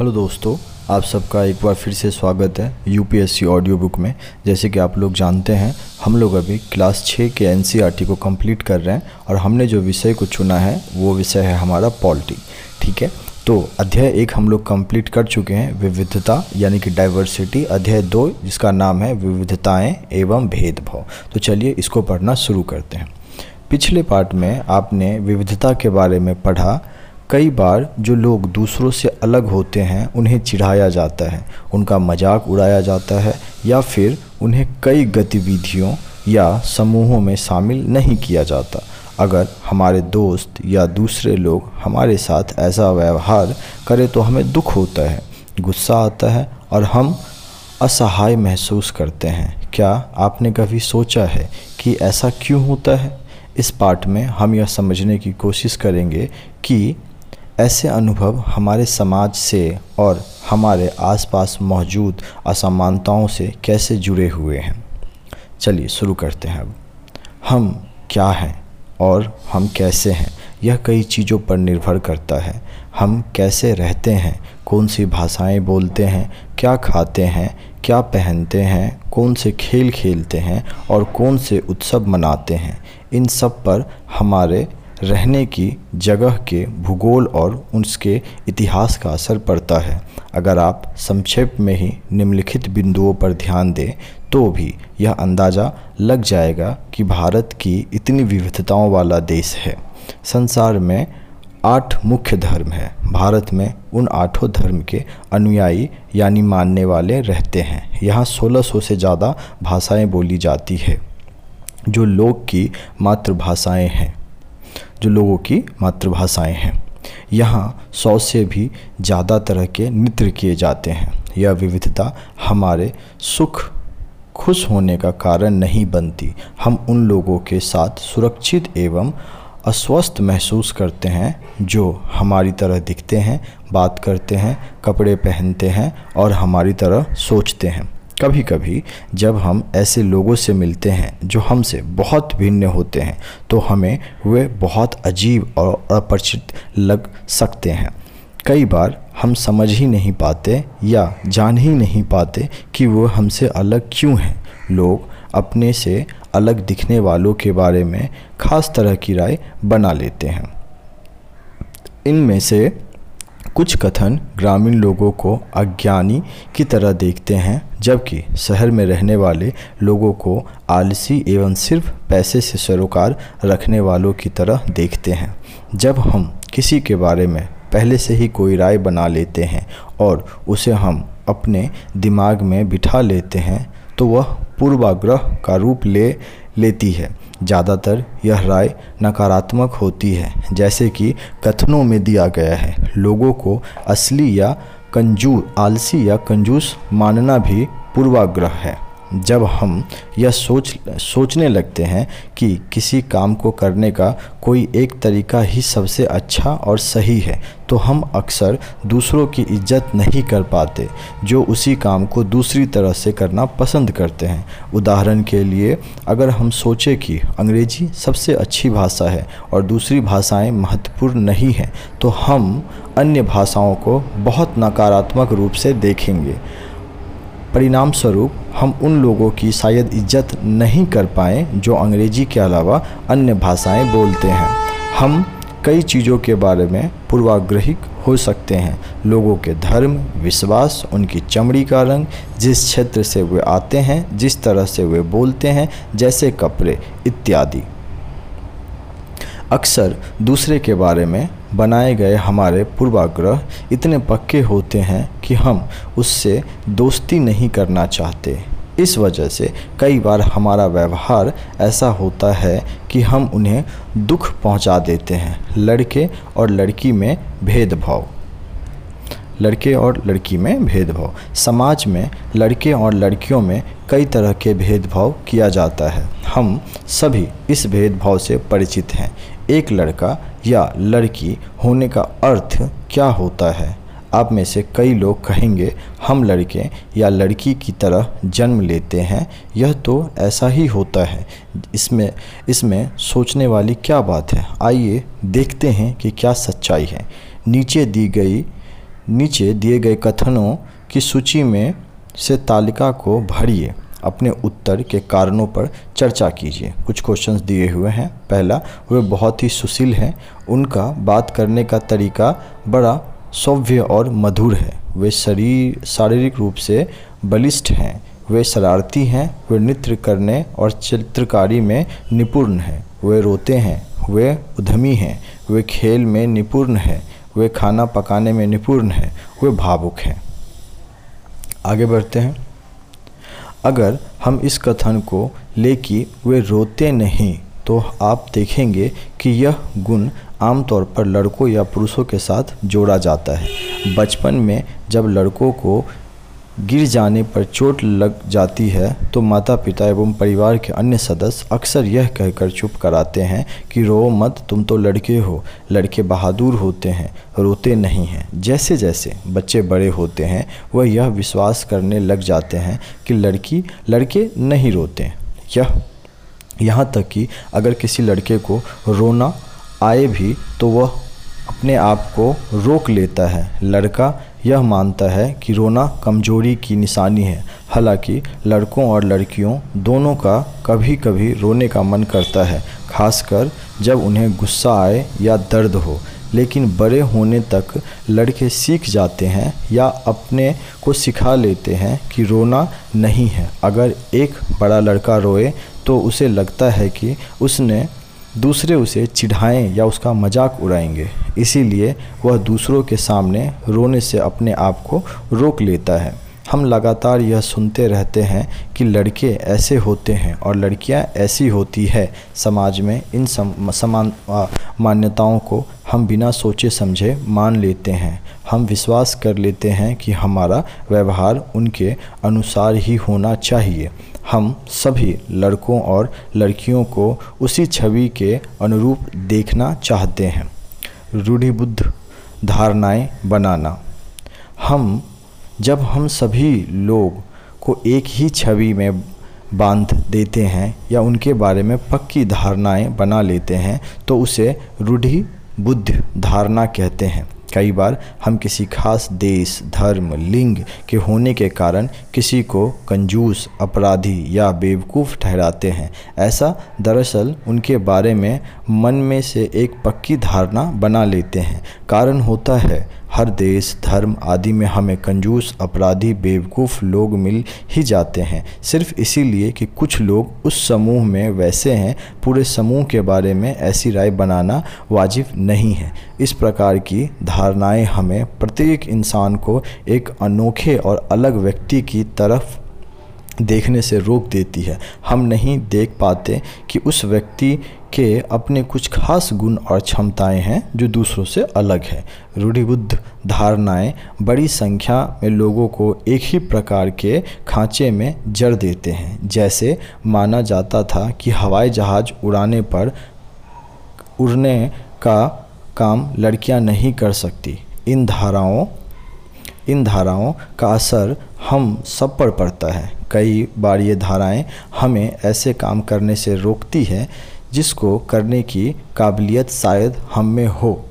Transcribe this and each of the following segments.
Hello दोस्तों, आप सबका एक बार फिर से स्वागत है यूपीएससी ऑडियो बुक में। जैसे कि आप लोग जानते हैं, हम लोग अभी क्लास छः के एनसीईआरटी को कंप्लीट कर रहे हैं और हमने जो विषय को चुना है, वो विषय है हमारा पॉलिटी, ठीक है? तो अध्याय एक हम लोग कंप्लीट कर चुके हैं, विविधता यानी कि डाइवर्सिटी अध्याय दो जिसका नाम है विविधताएँ एवं भेदभाव। तो चलिए इसको पढ़ना शुरू करते हैं। पिछले पार्ट में आपने विविधता के बारे में पढ़ा कई बार जो लोग दूसरों से अलग होते हैं, उन्हें चिढ़ाया जाता है, उनका मज़ाक उड़ाया जाता है, या फिर उन्हें कई गतिविधियों या समूहों में शामिल नहीं किया जाता। अगर हमारे दोस्त या दूसरे लोग हमारे साथ ऐसा व्यवहार करें तो हमें दुख होता है, गुस्सा आता है और हम असहाय महसूस करते हैं। क्या आपने कभी सोचा है कि ऐसा क्यों होता है? इस पार्ट में हम यह समझने की कोशिश करेंगे कि ऐसे अनुभव हमारे समाज से और हमारे आसपास मौजूद असमानताओं से कैसे जुड़े हुए हैं? चलिए शुरू करते हैं अब। हम क्या हैं और हम कैसे हैं? यह कई चीज़ों पर निर्भर करता है। हम कैसे रहते हैं? कौन सी भाषाएँ बोलते हैं? क्या खाते हैं? क्या पहनते हैं? कौन से खेल खेलते हैं? और कौन से उत्सव मनाते हैं? इन सब पर हमारे रहने की जगह के भूगोल और उसके इतिहास का असर पड़ता है। अगर आप संक्षेप में ही निम्नलिखित बिंदुओं पर ध्यान दें तो भी यह अंदाज़ा लग जाएगा कि भारत की इतनी विविधताओं वाला देश है। संसार में आठ मुख्य धर्म है। भारत में उन आठों धर्म के अनुयायी यानी मानने वाले रहते हैं। यहाँ 1600 से ज़्यादा भाषाएँ बोली जाती है, जो लोग की मातृभाषाएँ हैं। जो लोगों की मातृभाषाएँ हैं। यहाँ सौ से भी ज़्यादा तरह के नृत्य किए जाते हैं। यह विविधता हमारे सुख, खुश होने का कारण नहीं बनती। हम उन लोगों के साथ सुरक्षित एवं अस्वस्थ महसूस करते हैं, जो हमारी तरह दिखते हैं, बात करते हैं, कपड़े पहनते हैं और हमारी तरह सोचते हैं। कभी कभी जब हम ऐसे लोगों से मिलते हैं जो हमसे बहुत भिन्न होते हैं तो हमें वे बहुत अजीब और अपरिचित लग सकते हैं। कई बार हम समझ ही नहीं पाते या जान ही नहीं पाते कि वो हमसे अलग क्यों हैं। लोग अपने से अलग दिखने वालों के बारे में ख़ास तरह की राय बना लेते हैं। इनमें से कुछ कथन ग्रामीण लोगों को अज्ञानी की तरह देखते हैं, जबकि शहर में रहने वाले लोगों को आलसी एवं सिर्फ़ पैसे से सरोकार रखने वालों की तरह देखते हैं। जब हम किसी के बारे में पहले से ही कोई राय बना लेते हैं और उसे हम अपने दिमाग में बिठा लेते हैं तो वह पूर्वाग्रह का रूप ले लेती है। ज़्यादातर यह राय नकारात्मक होती है, जैसे कि कथनों में दिया गया है। लोगों को असली या कंजूस, आलसी या कंजूस मानना भी पूर्वाग्रह है। जब हम यह सोच, सोचने लगते हैं कि किसी काम को करने का कोई एक तरीका ही सबसे अच्छा और सही है तो हम अक्सर दूसरों की इज़्ज़त नहीं कर पाते, जो उसी काम को दूसरी तरह से करना पसंद करते हैं। उदाहरण के लिए, अगर हम सोचें कि अंग्रेज़ी सबसे अच्छी भाषा है और दूसरी भाषाएँ महत्वपूर्ण नहीं हैं तो हम अन्य भाषाओं को बहुत नकारात्मक रूप से देखेंगे। परिणाम स्वरूप हम उन लोगों की शायद इज़्ज़त नहीं कर पाएँ जो अंग्रेज़ी के अलावा अन्य भाषाएँ बोलते हैं। हम कई चीज़ों के बारे में पूर्वाग्रहिक हो सकते हैं। लोगों के धर्म, विश्वास, उनकी चमड़ी का रंग, जिस क्षेत्र से वे आते हैं, जिस तरह से वे बोलते हैं, जैसे कपड़े, इत्यादि। अक्सर दूसरे के बारे में बनाए गए हमारे पूर्वाग्रह इतने पक्के होते हैं कि हम उससे दोस्ती नहीं करना चाहते। इस वजह से कई बार हमारा व्यवहार ऐसा होता है कि हम उन्हें दुख पहुँचा देते हैं, लड़के और लड़की में भेदभाव। लड़के और लड़की में भेदभाव। समाज में लड़के और लड़कियों में कई तरह के भेदभाव किया जाता है। हम सभी इस भेदभाव से परिचित हैं। एक लड़का या लड़की होने का अर्थ क्या होता है? आप में से कई लोग कहेंगे, हम लड़के या लड़की की तरह जन्म लेते हैं, यह तो ऐसा ही होता है। इसमें इसमें सोचने वाली क्या बात है? आइए देखते हैं कि क्या सच्चाई है। नीचे दी गई, नीचे दिए गए कथनों की सूची में से तालिका को भरिए। अपने उत्तर के कारणों पर चर्चा कीजिए। कुछ क्वेश्चंस दिए हुए हैं। पहला, वे बहुत ही सुशील हैं। उनका बात करने का तरीका बड़ा सौभ्य और मधुर है। वे शरीर शारीरिक रूप से बलिष्ठ हैं। वे शरारती हैं। वे नृत्य करने और चित्रकारी में निपुण हैं। वे रोते हैं। वे उद्यमी हैं। वे खेल में निपुण हैं। वे खाना पकाने में निपुण हैं। वे भावुक हैं। आगे बढ़ते हैं। अगर हम इस कथन को ले कि वे रोते नहीं तो आप देखेंगे कि यह गुण आमतौर पर लड़कों या पुरुषों के साथ जोड़ा जाता है। बचपन में जब लड़कों को गिर जाने पर चोट लग जाती है तो माता पिता एवं परिवार के अन्य सदस्य अक्सर यह कहकर चुप कराते हैं कि रो मत, तुम तो लड़के हो, लड़के बहादुर होते हैं, रोते नहीं हैं। जैसे जैसे बच्चे बड़े होते हैं, वह यह विश्वास करने लग जाते हैं कि लड़की, लड़के नहीं रोते। यह, यहाँ तक कि अगर किसी लड़के को रोना आए भी तो वह अपने आप को रोक लेता है। लड़का यह मानता है कि रोना कमज़ोरी की निशानी है। हालाँकि लड़कों और लड़कियों दोनों का कभी कभी रोने का मन करता है, खासकर जब उन्हें गुस्सा आए या दर्द हो। लेकिन बड़े होने तक लड़के सीख जाते हैं या अपने को सिखा लेते हैं कि रोना नहीं है। अगर एक बड़ा लड़का रोए तो उसे लगता है कि उसने दूसरे उसे चिढ़ाएँ या उसका मज़ाक उड़ाएँगे। इसीलिए वह दूसरों के सामने रोने से अपने आप को रोक लेता है। हम लगातार यह सुनते रहते हैं कि लड़के ऐसे होते हैं और लड़कियाँ ऐसी होती है। समाज में इन सम, समान मान्यताओं को हम बिना सोचे समझे मान लेते हैं। हम विश्वास कर लेते हैं कि हमारा व्यवहार उनके अनुसार ही होना चाहिए। हम सभी लड़कों और लड़कियों को उसी छवि के अनुरूप देखना चाहते हैं। रूढ़िबुद्ध धारणाएँ बनाना। हम, जब हम सभी लोग को एक ही छवि में बाँध देते हैं या उनके बारे में पक्की धारणाएँ बना लेते हैं तो उसे रूढ़ि बुद्ध धारणा कहते हैं। कई बार हम किसी खास देश, धर्म, लिंग के होने के कारण किसी को कंजूस, अपराधी या बेवकूफ़ ठहराते हैं। ऐसा दरअसल उनके बारे में मन में से एक पक्की धारणा बना लेते हैं। कारण होता है हर देश, धर्म आदि में हमें कंजूस, अपराधी, बेवकूफ़ लोग मिल ही जाते हैं। सिर्फ़ इसीलिए कि कुछ लोग उस समूह में वैसे हैं, पूरे समूह के बारे में ऐसी राय बनाना वाजिब नहीं है। इस प्रकार की धारणाएँ हमें प्रत्येक इंसान को एक अनोखे और अलग व्यक्ति की तरफ़ देखने से रोक देती है। हम नहीं देख पाते कि उस व्यक्ति के अपने कुछ खास गुण और क्षमताएँ हैं जो दूसरों से अलग है। रूढ़िबुद्ध धारणाएँ बड़ी संख्या में लोगों को एक ही प्रकार के खांचे में जड़ देते हैं। जैसे माना जाता था कि हवाई जहाज़ उड़ाने पर उड़ने का काम लड़कियाँ नहीं कर सकती। इन धाराओं इन धाराओं का असर हम सब पर पड़ता है। कई बार ये धाराएँ हमें ऐसे काम करने से रोकती है, जिसको करने की काबिलियत शायद हम में हो।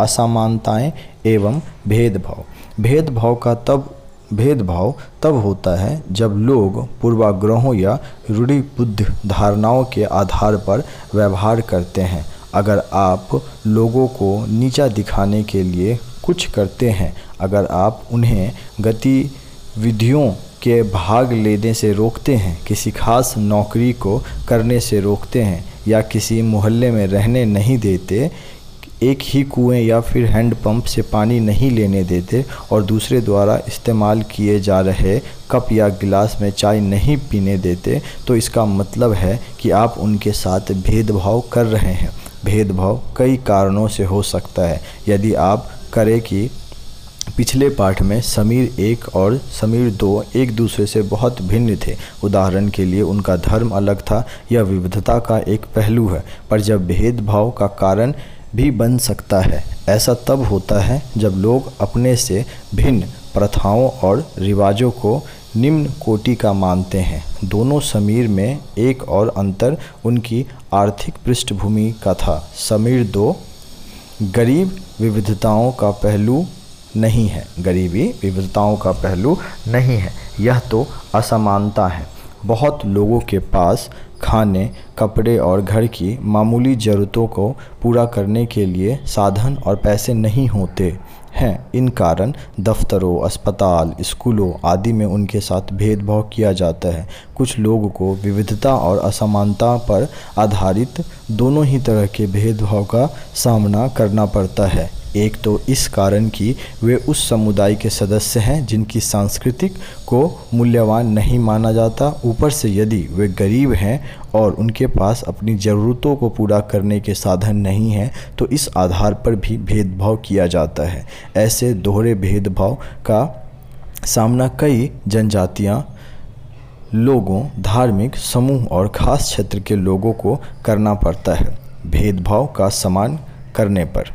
असमानताएँ एवं भेदभाव। भेदभाव का तब, भेदभाव तब होता है जब लोग पूर्वाग्रहों या रूढ़िबुद्ध धारणाओं के आधार पर व्यवहार करते हैं। अगर आप लोगों को नीचा दिखाने के लिए कुछ करते हैं। अगर आप उन्हें गतिविधियों के भाग लेने से रोकते हैं, किसी खास नौकरी को करने से रोकते हैं या किसी मोहल्ले में रहने नहीं देते, एक ही कुएँ या फिर हैंडपंप से पानी नहीं लेने देते और दूसरे द्वारा इस्तेमाल किए जा रहे कप या गिलास में चाय नहीं पीने देते तो इसका मतलब है कि आप उनके साथ भेदभाव कर रहे हैं। भेदभाव कई कारणों से हो सकता है। यदि आप करें कि पिछले पाठ में समीर एक और समीर दो एक दूसरे से बहुत भिन्न थे। उदाहरण के लिए उनका धर्म अलग था, यह विविधता का एक पहलू है, पर जब भेदभाव का कारण भी बन सकता है, ऐसा तब होता है जब लोग अपने से भिन्न प्रथाओं और रिवाजों को निम्न कोटि का मानते हैं। दोनों समीर में एक और अंतर उनकी आर्थिक पृष्ठभूमि का था। समीर दो, गरीब विविधताओं का पहलू नहीं है। गरीबी विविधताओं का पहलू नहीं है। यह तो असमानता है। बहुत लोगों के पास खाने, कपड़े और घर की मामूली ज़रूरतों को पूरा करने के लिए साधन और पैसे नहीं होते। हैं। इन कारण दफ्तरों, अस्पताल, स्कूलों आदि में उनके साथ भेदभाव किया जाता है। कुछ लोगों को विविधता और असमानता पर आधारित दोनों ही तरह के भेदभाव का सामना करना पड़ता है। एक तो इस कारण कि वे उस समुदाय के सदस्य हैं जिनकी सांस्कृतिक को मूल्यवान नहीं माना जाता। ऊपर से यदि वे गरीब हैं और उनके पास अपनी ज़रूरतों को पूरा करने के साधन नहीं हैं तो इस आधार पर भी भेदभाव किया जाता है। ऐसे दोहरे भेदभाव का सामना कई जनजातियाँ, लोगों, धार्मिक समूह और ख़ास क्षेत्र के लोगों को करना पड़ता है। भेदभाव का समान करने पर।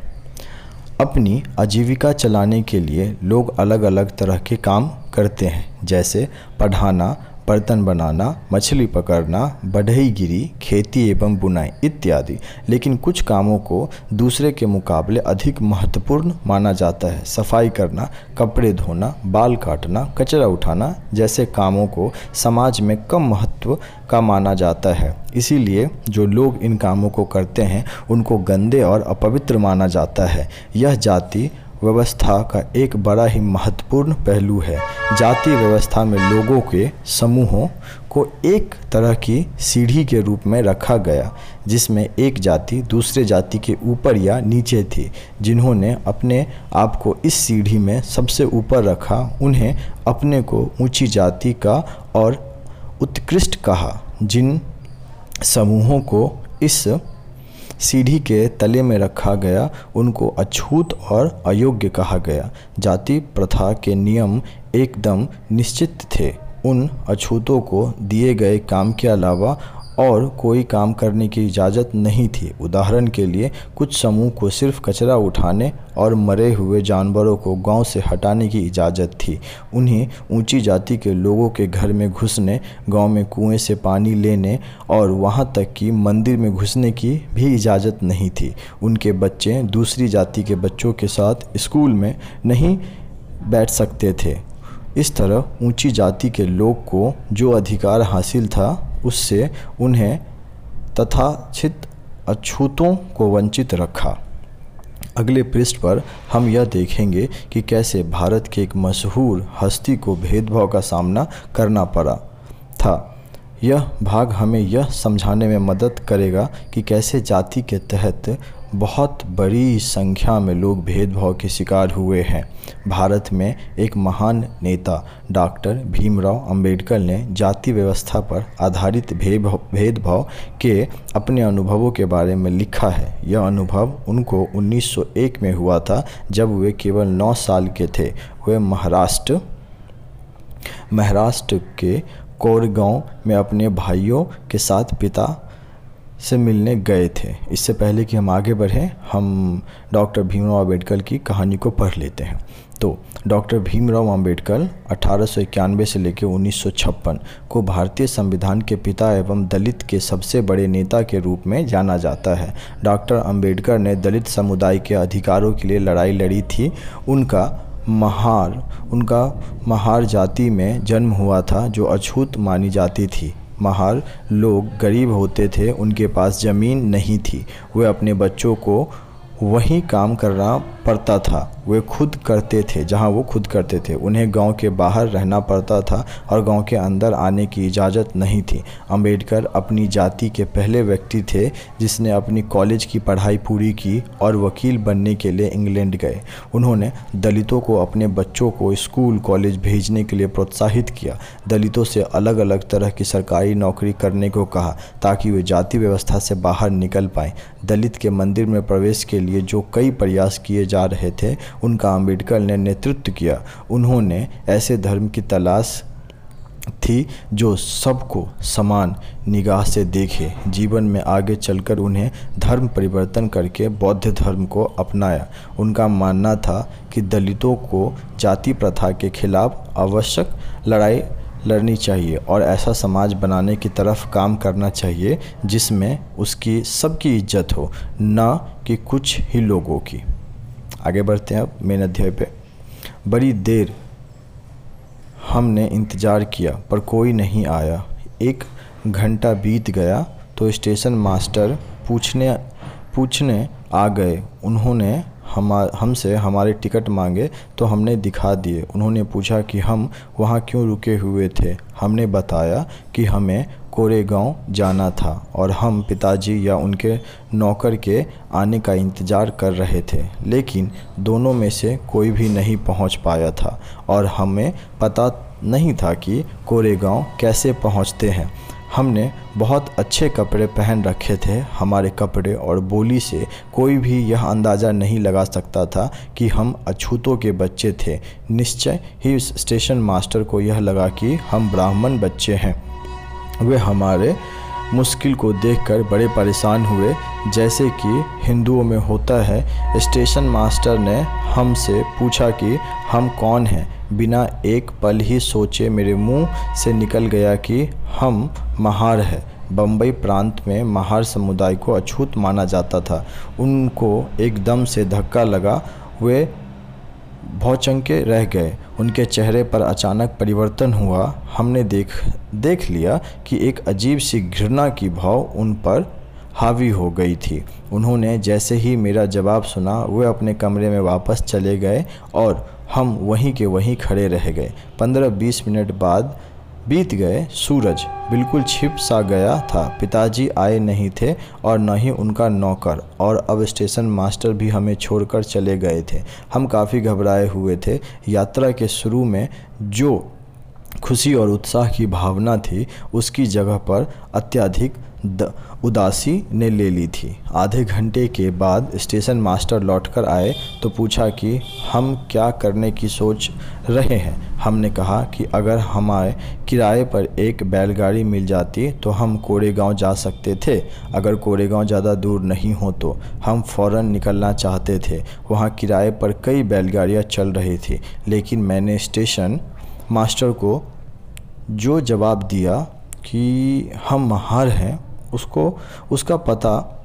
अपनी आजीविका चलाने के लिए लोग अलग अलग तरह के काम करते हैं, जैसे पढ़ाना, बर्तन बनाना, मछली पकड़ना, बढ़ईगिरी, खेती एवं बुनाई इत्यादि। लेकिन कुछ कामों को दूसरे के मुकाबले अधिक महत्वपूर्ण माना जाता है। सफ़ाई करना, कपड़े धोना, बाल काटना, कचरा उठाना जैसे कामों को समाज में कम महत्व का माना जाता है। इसीलिए जो लोग इन कामों को करते हैं, उनको गंदे और अपवित्र माना जाता है। यह जाति व्यवस्था का एक बड़ा ही महत्वपूर्ण पहलू है। जाति व्यवस्था में लोगों के समूहों को एक तरह की सीढ़ी के रूप में रखा गया, जिसमें एक जाति दूसरे जाति के ऊपर या नीचे थी, जिन्होंने अपने आप को इस सीढ़ी में सबसे ऊपर रखा। उन्हें अपने को ऊँची जाति का और उत्कृष्ट कहा, जिन समूहों को इस सीढ़ी के तले में रखा गया, उनको अछूत और अयोग्य कहा गया। जाति प्रथा के नियम एकदम निश्चित थे। उन अछूतों को दिए गए काम के अलावा और कोई काम करने की इजाज़त नहीं थी। उदाहरण के लिए, कुछ समूह को सिर्फ़ कचरा उठाने और मरे हुए जानवरों को गाँव से हटाने की इजाज़त थी। उन्हें ऊँची जाति के लोगों के घर में घुसने, गाँव में कुएँ से पानी लेने और वहाँ तक कि मंदिर में घुसने की भी इजाज़त नहीं थी। उनके बच्चे दूसरी जाति के बच्चों के साथ स्कूल में नहीं बैठ सकते थे। इस तरह ऊँची जाति के लोग को जो अधिकार हासिल था उससे उन्हें तथाचित अछूतों को वंचित रखा। अगले पृष्ठ पर हम यह देखेंगे कि कैसे भारत के एक मशहूर हस्ती को भेदभाव का सामना करना पड़ा था। यह भाग हमें यह समझाने में मदद करेगा कि कैसे जाति के तहत बहुत बड़ी संख्या में लोग भेदभाव के शिकार हुए हैं। भारत में एक महान नेता, डॉक्टर भीमराव अंबेडकर ने जाति व्यवस्था पर आधारित भेदभाव के अपने अनुभवों के बारे में लिखा है। यह अनुभव उनको 1901 में हुआ था, जब वे केवल 9 साल के थे। वे महाराष्ट्र महाराष्ट्र के कोरगांव में अपने भाइयों के साथ पिता से मिलने गए थे। इससे पहले कि हम आगे बढ़ें, हम डॉक्टर भीमराव अंबेडकर की कहानी को पढ़ लेते हैं। तो डॉक्टर भीमराव अंबेडकर अठारह सौ इक्यानवे से लेकर उन्नीस सौ छप्पन को भारतीय संविधान के पिता एवं दलित के सबसे बड़े नेता के रूप में जाना जाता है। डॉक्टर अंबेडकर ने दलित समुदाय के अधिकारों के लिए लड़ाई लड़ी थी। उनका महार, उनका महार जाति में जन्म हुआ था, जो अछूत मानी जाती थी। महार लोग गरीब होते थे, उनके पास ज़मीन नहीं थी। वे अपने बच्चों को वही काम करना पड़ता था। वे खुद करते थे, जहाँ वो खुद करते थे। उन्हें गाँव के बाहर रहना पड़ता था और गाँव के अंदर आने की इजाज़त नहीं थी। अंबेडकर अपनी जाति के पहले व्यक्ति थे, जिसने अपनी कॉलेज की पढ़ाई पूरी की और वकील बनने के लिए इंग्लैंड गए। उन्होंने दलितों को अपने बच्चों को स्कूल, कॉलेज भेजने के लिए प्रोत्साहित किया। दलितों से अलग अलग तरह की सरकारी नौकरी करने को कहा, ताकि वे जाति व्यवस्था से बाहर निकल पाएँ। दलित के मंदिर में प्रवेश के लिए जो कई प्रयास किए जा रहे थे, उनका अंबेडकर ने नेतृत्व किया। उन्होंने ऐसे धर्म की तलाश थी जो सबको समान निगाह से देखे। जीवन में आगे चलकर उन्हें धर्म परिवर्तन करके बौद्ध धर्म को अपनाया। उनका मानना था कि दलितों को जाति प्रथा के खिलाफ आवश्यक लड़ाई लड़नी चाहिए और ऐसा समाज बनाने की तरफ़ काम करना चाहिए जिसमें उसकी सबकी इज़्ज़त हो, न कि कुछ ही लोगों की। आगे बढ़ते हैं अब मेन अध्याय पे। बड़ी देर हमने इंतज़ार किया, पर कोई नहीं आया। एक घंटा बीत गया तो स्टेशन मास्टर पूछने पूछने आ गए। उन्होंने हम, हमसे हमारे टिकट मांगे तो हमने दिखा दिए। उन्होंने पूछा कि हम वहाँ क्यों रुके हुए थे? हमने बताया कि हमें कोरेगांव जाना था और हम पिताजी या उनके नौकर के आने का इंतज़ार कर रहे थे, लेकिन दोनों में से कोई भी नहीं पहुँच पाया था और हमें पता नहीं था कि कोरेगांव कैसे पहुँचते हैं। हमने बहुत अच्छे कपड़े पहन रखे थे। हमारे कपड़े और बोली से कोई भी यह अंदाज़ा नहीं लगा सकता था कि हम अछूतों के बच्चे थे। निश्चय ही स्टेशन मास्टर को यह लगा कि हम ब्राह्मण बच्चे हैं। वे हमारे मुश्किल को देखकर बड़े परेशान हुए। जैसे कि हिंदुओं में होता है, स्टेशन मास्टर ने हमसे पूछा कि हम कौन हैं? बिना एक पल ही सोचे मेरे मुँह से निकल गया कि हम महार है। बम्बई प्रांत में महार समुदाय को अछूत माना जाता था। उनको एकदम से धक्का लगा। वे भौचंके रह गए। उनके चेहरे पर अचानक परिवर्तन हुआ। हमने देख देख लिया कि एक अजीब सी घृणा की भाव उन पर हावी हो गई थी। उन्होंने जैसे ही मेरा जवाब सुना, वे अपने कमरे में वापस चले गए और हम वहीं के वहीं खड़े रह गए। पंद्रह बीस मिनट बाद बीत गए। सूरज बिल्कुल छिप सा गया था। पिताजी आए नहीं थे और न ही उनका नौकर और अब स्टेशन मास्टर भी हमें छोड़कर चले गए थे। हम काफ़ी घबराए हुए थे। यात्रा के शुरू में जो खुशी और उत्साह की भावना थी, उसकी जगह पर अत्यधिक उदासी ने ले ली थी। आधे घंटे के बाद स्टेशन मास्टर लौटकर आए तो पूछा कि, हम क्या करने की सोच रहे हैं? हमने कहा कि, अगर हमारे किराए पर एक बैलगाड़ी मिल जाती तो हम कोरेगांव जा सकते थे। अगर कोरेगांव ज़्यादा दूर नहीं हो तो हम फ़ौरन निकलना चाहते थे। वहाँ किराए पर कई बैलगाड़ियाँ चल रही थी, लेकिन मैंने स्टेशन मास्टर को जो जवाब दिया कि, हम महार हैं उसको, उसका पता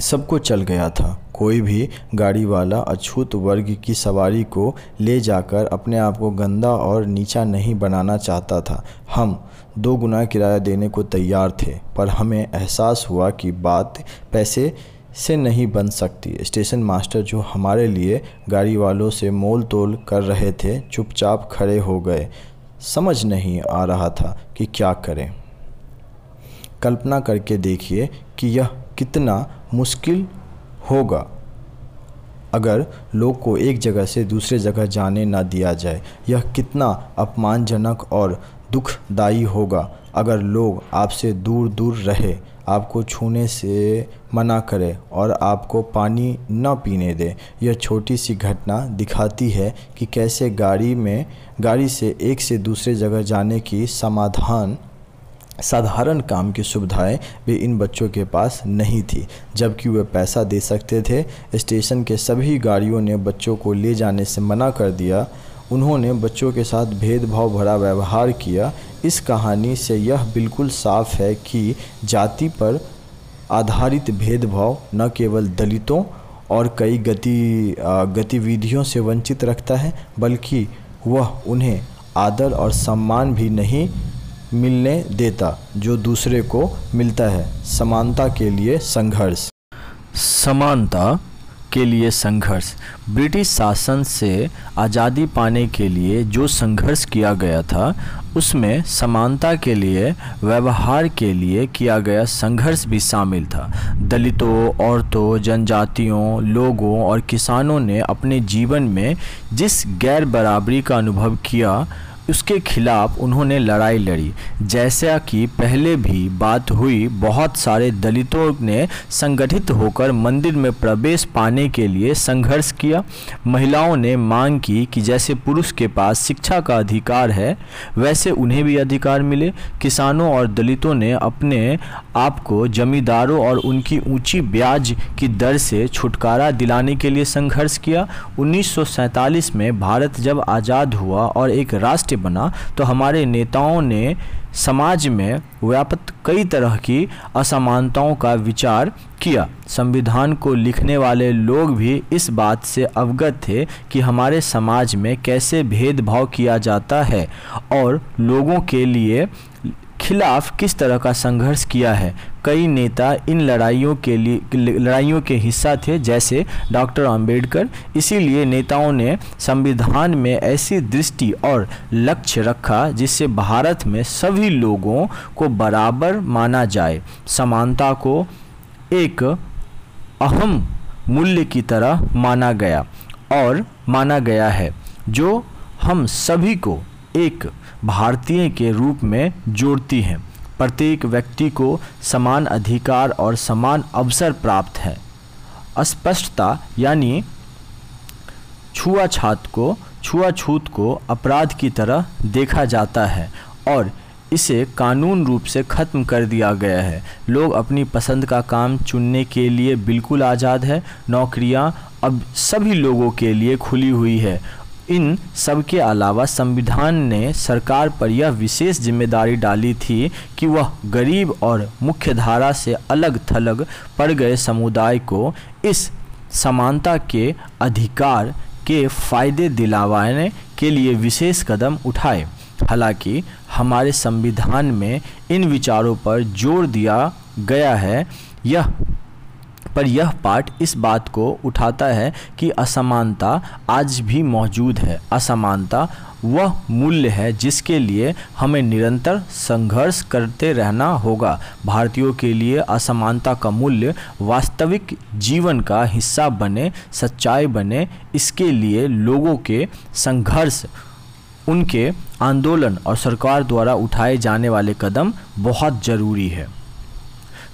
सबको चल गया था। कोई भी गाड़ी वाला अछूत वर्ग की सवारी को ले जाकर अपने आप को गंदा और नीचा नहीं बनाना चाहता था। हम दो गुना किराया देने को तैयार थे, पर हमें एहसास हुआ कि बात पैसे से नहीं बन सकती। स्टेशन मास्टर जो हमारे लिए गाड़ी वालों से मोल तोल कर रहे थे, चुपचाप खड़े हो गए। समझ नहीं आ रहा था कि क्या करें। कल्पना करके देखिए कि यह कितना मुश्किल होगा। अगर लोग को एक जगह से दूसरे जगह जाने ना दिया जाए, यह कितना अपमानजनक और दुखदायी होगा। अगर लोग आपसे दूर दूर रहे, आपको छूने से मना करें और आपको पानी न पीने दें, यह छोटी सी घटना दिखाती है कि कैसे गाड़ी में, गाड़ी से एक से दूसरे जगह जाने की समाधान साधारण काम की सुविधाएँ भी इन बच्चों के पास नहीं थी, जबकि वे पैसा दे सकते थे। स्टेशन के सभी गाड़ियों ने बच्चों को ले जाने से मना कर दिया। उन्होंने बच्चों के साथ भेदभाव भरा व्यवहार किया। इस कहानी से यह बिल्कुल साफ़ है कि जाति पर आधारित भेदभाव न केवल दलितों और कई गति गतिविधियों से वंचित रखता है, बल्कि वह उन्हें आदर और सम्मान भी नहीं मिलने देता, जो दूसरे को मिलता है। समानता के लिए संघर्ष। समानता के लिए संघर्ष। ब्रिटिश शासन से आज़ादी पाने के लिए जो संघर्ष किया गया था, उसमें समानता के लिए, व्यवहार के लिए किया गया संघर्ष भी शामिल था। दलितों, औरतों, जनजातियों, लोगों और किसानों ने अपने जीवन में जिस गैर बराबरी का अनुभव किया उसके खिलाफ उन्होंने लड़ाई लड़ी। जैसा कि पहले भी बात हुई, बहुत सारे दलितों ने संगठित होकर मंदिर में प्रवेश पाने के लिए संघर्ष किया। महिलाओं ने मांग की कि जैसे पुरुष के पास शिक्षा का अधिकार है, वैसे उन्हें भी अधिकार मिले। किसानों और दलितों ने अपने आप को जमींदारों और उनकी ऊँची ब्याज की दर से छुटकारा दिलाने के लिए संघर्ष किया। उन्नीस सौ सैंतालीस में भारत जब आज़ाद हुआ और एक राष्ट्र बना तो हमारे नेताओं ने समाज में व्याप्त कई तरह की असमानताओं का विचार किया। संविधान को लिखने वाले लोग भी इस बात से अवगत थे कि हमारे समाज में कैसे भेदभाव किया जाता है और लोगों के लिए खिलाफ किस तरह का संघर्ष किया है? कई नेता इन लड़ाइयों के लिए, लड़ाइयों के हिस्सा थे, जैसे डॉक्टर अंबेडकर इसीलिए नेताओं ने संविधान में ऐसी दृष्टि और लक्ष्य रखा, जिससे भारत में सभी लोगों को बराबर माना जाए। समानता को एक अहम मूल्य की तरह माना गया और माना गया है, जो हम सभी को एक भारतीय के रूप में जोड़ती हैं। प्रत्येक व्यक्ति को समान अधिकार और समान अवसर प्राप्त है। अस्पष्टता यानी छुआछात को, छुआछूत को अपराध की तरह देखा जाता है और इसे कानून रूप से ख़त्म कर दिया गया है। लोग अपनी पसंद का काम चुनने के लिए बिल्कुल आज़ाद है। नौकरियाँ अब सभी लोगों के लिए खुली हुई है। इन सब के अलावा संविधान ने सरकार पर यह विशेष ज़िम्मेदारी डाली थी कि वह गरीब और मुख्यधारा से अलग थलग पड़ गए समुदाय को इस समानता के अधिकार के फ़ायदे दिलावाने के लिए विशेष कदम उठाए। हालाँकि, हमारे संविधान में इन विचारों पर ज़ोर दिया गया है। यह पर यह पाठ इस बात को उठाता है कि असमानता आज भी मौजूद है। असमानता वह मूल्य है जिसके लिए हमें निरंतर संघर्ष करते रहना होगा। भारतीयों के लिए असमानता का मूल्य वास्तविक जीवन का हिस्सा बने, सच्चाई बने, इसके लिए लोगों के संघर्ष, उनके आंदोलन और सरकार द्वारा उठाए जाने वाले कदम बहुत ज़रूरी है।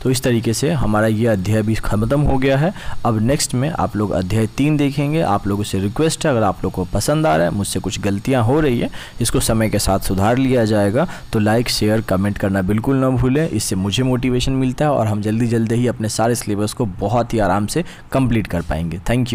तो इस तरीके से हमारा ये अध्याय भी ख़त्म हो गया है। अब नेक्स्ट में आप लोग अध्याय तीन देखेंगे। आप लोगों से रिक्वेस्ट है, अगर आप लोग को पसंद आ रहा है, मुझसे कुछ गलतियाँ हो रही है, इसको समय के साथ सुधार लिया जाएगा। तो लाइक शेयर कमेंट करना बिल्कुल ना भूलें। इससे मुझे मोटिवेशन मिलता है और हम जल्दी जल्दी ही अपने सारे सिलेबस को बहुत ही आराम से कंप्लीट कर पाएँगे। Thank you